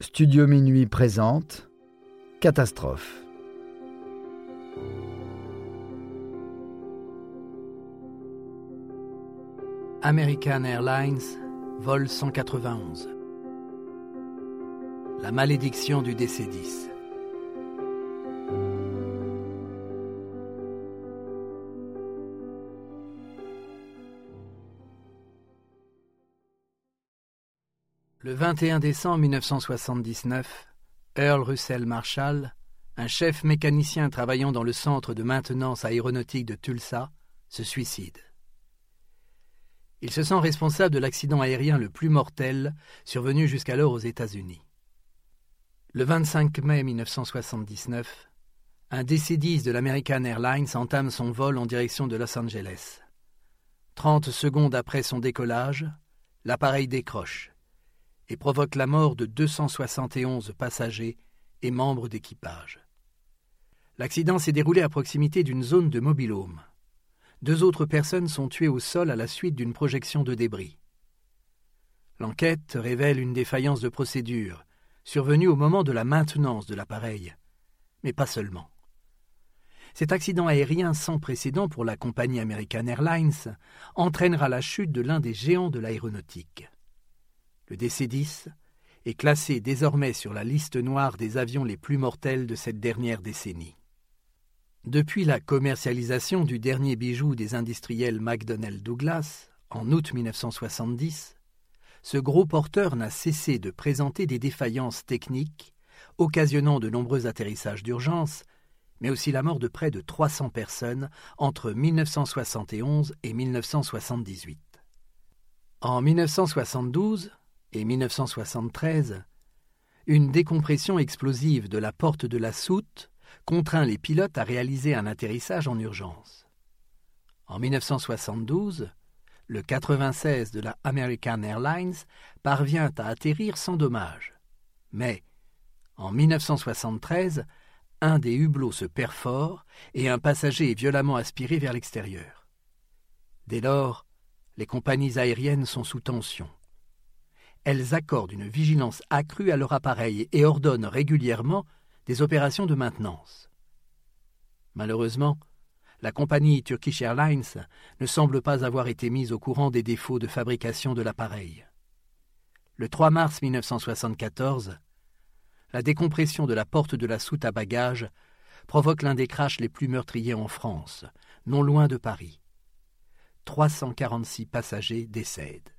Studio Minuit présente Catastrophe. American Airlines, vol 191. La malédiction du DC-10. Le 21 décembre 1979, Earl Russell Marshall, un chef mécanicien travaillant dans le centre de maintenance aéronautique de Tulsa, se suicide. Il se sent responsable de l'accident aérien le plus mortel survenu jusqu'alors aux États-Unis. Le 25 mai 1979, un DC-10 de l'American Airlines entame son vol en direction de Los Angeles. Trente secondes après son décollage, l'appareil décroche et provoque la mort de 271 passagers et membres d'équipage. L'accident s'est déroulé à proximité d'une zone de mobilhome. Deux autres personnes sont tuées au sol à la suite d'une projection de débris. L'enquête révèle une défaillance de procédure, survenue au moment de la maintenance de l'appareil, mais pas seulement. Cet accident aérien sans précédent pour la compagnie American Airlines entraînera la chute de l'un des géants de l'aéronautique. Le DC-10 est classé désormais sur la liste noire des avions les plus mortels de cette dernière décennie. Depuis la commercialisation du dernier bijou des industriels McDonnell Douglas, en août 1970, ce gros porteur n'a cessé de présenter des défaillances techniques, occasionnant de nombreux atterrissages d'urgence, mais aussi la mort de près de 300 personnes entre 1971 et 1978. En 1972, et 1973, une décompression explosive de la porte de la soute contraint les pilotes à réaliser un atterrissage en urgence. En 1972, le 96 de la American Airlines parvient à atterrir sans dommage. Mais, en 1973, un des hublots se perfore et un passager est violemment aspiré vers l'extérieur. Dès lors, les compagnies aériennes sont sous tension elles accordent une vigilance accrue à leur appareil et ordonnent régulièrement des opérations de maintenance. Malheureusement, la compagnie Turkish Airlines ne semble pas avoir été mise au courant des défauts de fabrication de l'appareil. Le 3 mars 1974, la décompression de la porte de la soute à bagages provoque l'un des crashs les plus meurtriers en France, non loin de Paris. 346 passagers décèdent.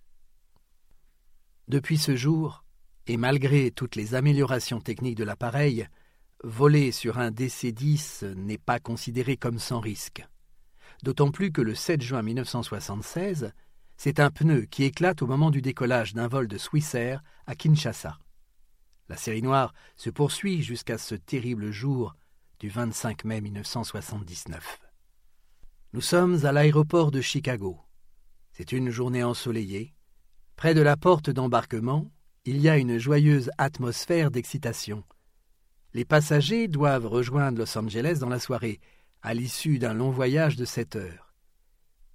Depuis ce jour, et malgré toutes les améliorations techniques de l'appareil, voler sur un DC-10 n'est pas considéré comme sans risque. D'autant plus que le 7 juin 1976, c'est un pneu qui éclate au moment du décollage d'un vol de Swissair à Kinshasa. La série noire se poursuit jusqu'à ce terrible jour du 25 mai 1979. Nous sommes à l'aéroport de Chicago. C'est une journée ensoleillée, Près de la porte d'embarquement, il y a une joyeuse atmosphère d'excitation. Les passagers doivent rejoindre Los Angeles dans la soirée, à l'issue d'un long voyage de sept heures.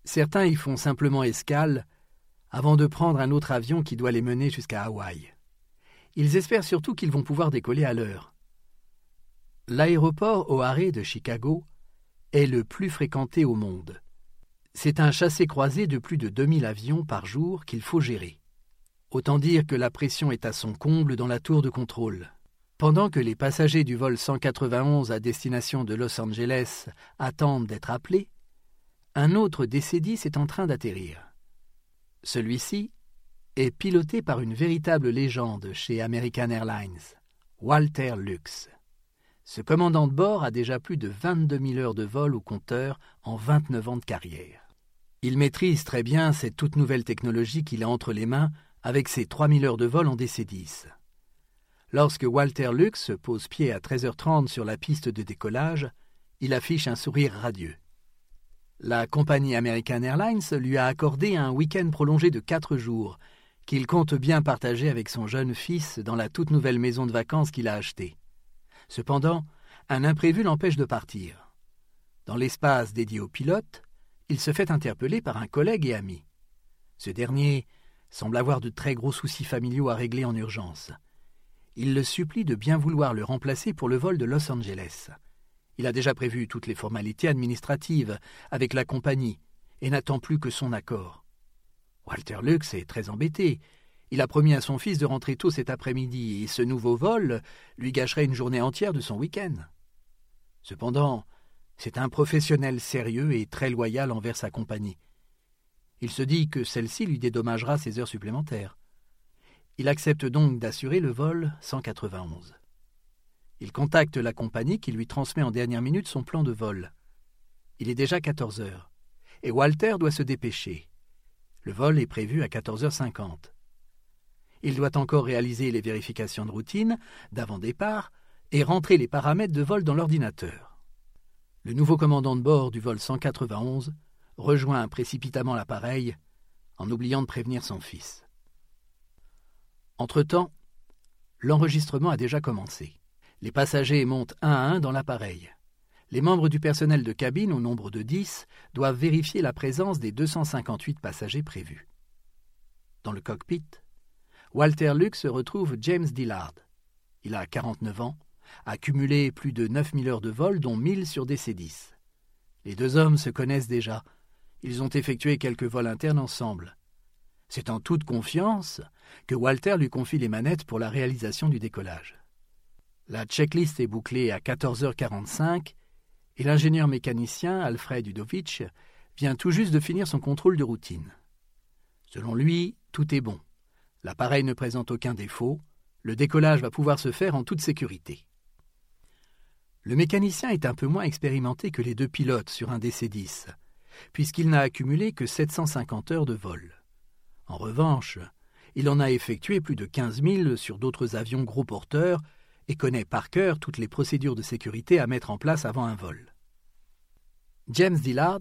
Certains y font simplement escale avant de prendre un autre avion qui doit les mener jusqu'à Hawaï. Ils espèrent surtout qu'ils vont pouvoir décoller à l'heure. L'aéroport O'Hare de Chicago est le plus fréquenté au monde. C'est un chassé-croisé de plus de 2000 avions par jour qu'il faut gérer. Autant dire que la pression est à son comble dans la tour de contrôle. Pendant que les passagers du vol 191 à destination de Los Angeles attendent d'être appelés, un autre DC-10 est en train d'atterrir. Celui-ci est piloté par une véritable légende chez American Airlines, Walter Lux. Ce commandant de bord a déjà plus de 22 000 heures de vol au compteur en 29 ans de carrière. Il maîtrise très bien cette toute nouvelle technologie qu'il a entre les mains avec ses 3000 heures de vol en DC-10. Lorsque Walter Lux pose pied à 13h30 sur la piste de décollage, il affiche un sourire radieux. La compagnie American Airlines lui a accordé un week-end prolongé de quatre jours, qu'il compte bien partager avec son jeune fils dans la toute nouvelle maison de vacances qu'il a achetée. Cependant, un imprévu l'empêche de partir. Dans l'espace dédié aux pilotes, il se fait interpeller par un collègue et ami. Ce dernier semble avoir de très gros soucis familiaux à régler en urgence. Il le supplie de bien vouloir le remplacer pour le vol de Los Angeles. Il a déjà prévu toutes les formalités administratives avec la compagnie et n'attend plus que son accord. Walter Lux est très embêté. Il a promis à son fils de rentrer tôt cet après-midi et ce nouveau vol lui gâcherait une journée entière de son week-end. Cependant, c'est un professionnel sérieux et très loyal envers sa compagnie. Il se dit que celle-ci lui dédommagera ses heures supplémentaires. Il accepte donc d'assurer le vol 191. Il contacte la compagnie qui lui transmet en dernière minute son plan de vol. Il est déjà 14 heures, et Walter doit se dépêcher. Le vol est prévu à 14h50. Il doit encore réaliser les vérifications de routine d'avant-départ et rentrer les paramètres de vol dans l'ordinateur. Le nouveau commandant de bord du vol 191 rejoint précipitamment l'appareil en oubliant de prévenir son fils. Entre-temps, l'enregistrement a déjà commencé. Les passagers montent un à un dans l'appareil. Les membres du personnel de cabine, au nombre de dix, doivent vérifier la présence des 258 passagers prévus. Dans le cockpit, Walter Lux retrouve James Dillard. Il a 49 ans, a cumulé plus de 9000 heures de vol, dont 1000 sur DC-10. Les deux hommes se connaissent déjà. Ils ont effectué quelques vols internes ensemble. C'est en toute confiance que Walter lui confie les manettes pour la réalisation du décollage. La checklist est bouclée à 14h45 et l'ingénieur mécanicien Alfred Udovich vient tout juste de finir son contrôle de routine. Selon lui, tout est bon. L'appareil ne présente aucun défaut. Le décollage va pouvoir se faire en toute sécurité. Le mécanicien est un peu moins expérimenté que les deux pilotes sur un DC-10, puisqu'il n'a accumulé que 750 heures de vol. En revanche, il en a effectué plus de 15 000 sur d'autres avions gros porteurs et connaît par cœur toutes les procédures de sécurité à mettre en place avant un vol. James Dillard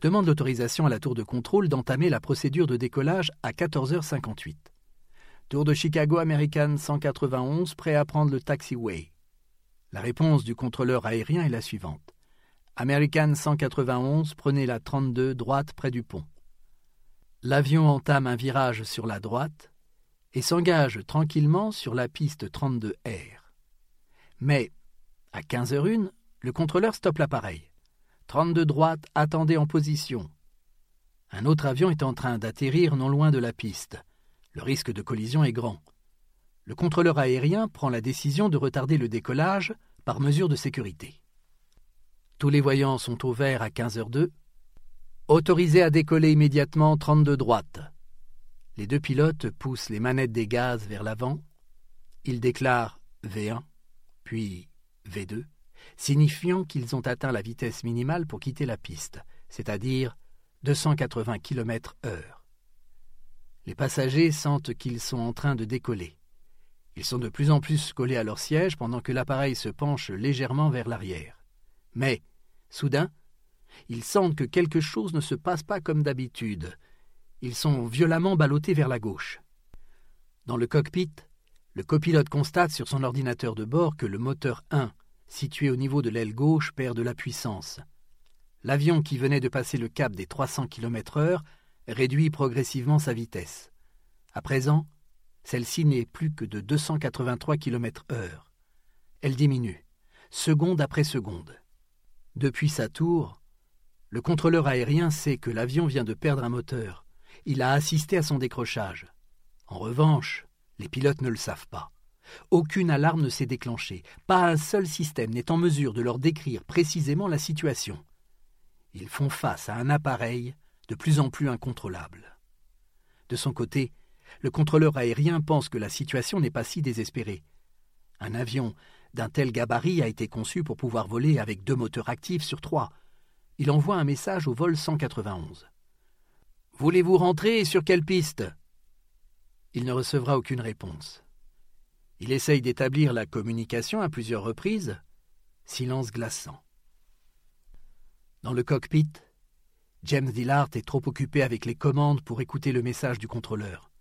demande l'autorisation à la tour de contrôle d'entamer la procédure de décollage à 14h58. Tour de Chicago American 191 prêt à prendre le taxiway. La réponse du contrôleur aérien est la suivante. American 191, prenez la 32 droite près du pont. L'avion entame un virage sur la droite et s'engage tranquillement sur la piste 32R. Mais, à 15h01, le contrôleur stoppe l'appareil. 32 droite, attendez en position. Un autre avion est en train d'atterrir non loin de la piste. Le risque de collision est grand. Le contrôleur aérien prend la décision de retarder le décollage par mesure de sécurité. Tous les voyants sont au vert à 15h02. Autorisé à décoller immédiatement 32 droite. Les deux pilotes poussent les manettes des gaz vers l'avant. Ils déclarent V1 puis V2, signifiant qu'ils ont atteint la vitesse minimale pour quitter la piste, c'est-à-dire 280 km heure. Les passagers sentent qu'ils sont en train de décoller. Ils sont de plus en plus collés à leur siège pendant que l'appareil se penche légèrement vers l'arrière. Mais, soudain, ils sentent que quelque chose ne se passe pas comme d'habitude. Ils sont violemment ballottés vers la gauche. Dans le cockpit, le copilote constate sur son ordinateur de bord que le moteur 1, situé au niveau de l'aile gauche, perd de la puissance. L'avion qui venait de passer le cap des 300 km/h réduit progressivement sa vitesse. À présent, celle-ci n'est plus que de 283 km/h. Elle diminue, seconde après seconde. Depuis sa tour, le contrôleur aérien sait que l'avion vient de perdre un moteur. Il a assisté à son décrochage. En revanche, les pilotes ne le savent pas. Aucune alarme ne s'est déclenchée. Pas un seul système n'est en mesure de leur décrire précisément la situation. Ils font face à un appareil de plus en plus incontrôlable. De son côté, le contrôleur aérien pense que la situation n'est pas si désespérée. Un avion d'un tel gabarit a été conçu pour pouvoir voler avec deux moteurs actifs sur trois. Il envoie un message au vol 191. Voulez-vous rentrer sur quelle piste? Il ne recevra aucune réponse. Il essaye d'établir la communication à plusieurs reprises. Silence glaçant. Dans le cockpit, James Dillard est trop occupé avec les commandes pour écouter le message du contrôleur.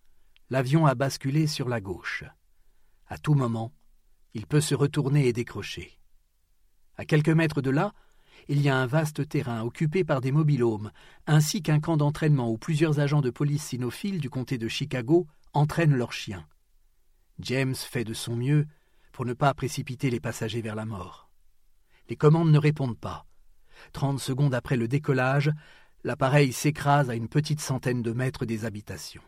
L'avion a basculé sur la gauche. À tout moment, il peut se retourner et décrocher. À quelques mètres de là, il y a un vaste terrain occupé par des mobilhomes, ainsi qu'un camp d'entraînement où plusieurs agents de police cynophiles du comté de Chicago entraînent leurs chiens. James fait de son mieux pour ne pas précipiter les passagers vers la mort. Les commandes ne répondent pas. Trente secondes après le décollage, l'appareil s'écrase à une petite centaine de mètres des habitations.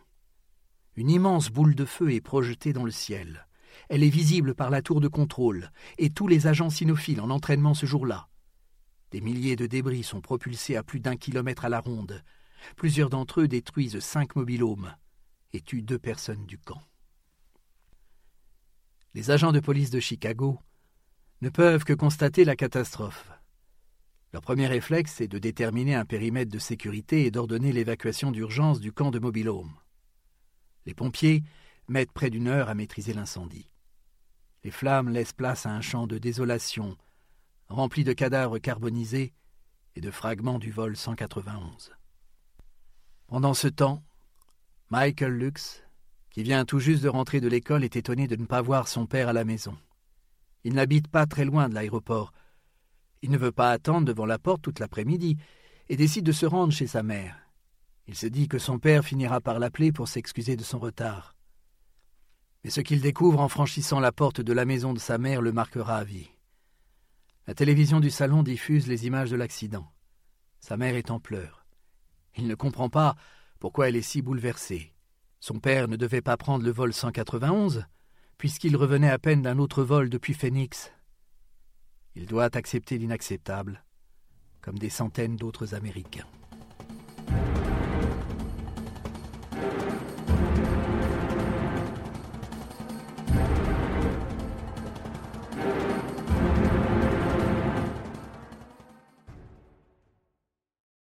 Une immense boule de feu est projetée dans le ciel. Elle est visible par la tour de contrôle et tous les agents cynophiles en entraînement ce jour-là. Des milliers de débris sont propulsés à plus d'un kilomètre à la ronde. Plusieurs d'entre eux détruisent cinq mobilhomes et tuent deux personnes du camp. Les agents de police de Chicago ne peuvent que constater la catastrophe. Leur premier réflexe est de déterminer un périmètre de sécurité et d'ordonner l'évacuation d'urgence du camp de mobilhome. Les pompiers mettent près d'une heure à maîtriser l'incendie. Les flammes laissent place à un champ de désolation, rempli de cadavres carbonisés et de fragments du vol 191. Pendant ce temps, Michael Lux, qui vient tout juste de rentrer de l'école, est étonné de ne pas voir son père à la maison. Il n'habite pas très loin de l'aéroport. Il ne veut pas attendre devant la porte toute l'après-midi et décide de se rendre chez sa mère. Il se dit que son père finira par l'appeler pour s'excuser de son retard. Mais ce qu'il découvre en franchissant la porte de la maison de sa mère le marquera à vie. La télévision du salon diffuse les images de l'accident. Sa mère est en pleurs. Il ne comprend pas pourquoi elle est si bouleversée. Son père ne devait pas prendre le vol 191, puisqu'il revenait à peine d'un autre vol depuis Phoenix. Il doit accepter l'inacceptable, comme des centaines d'autres Américains.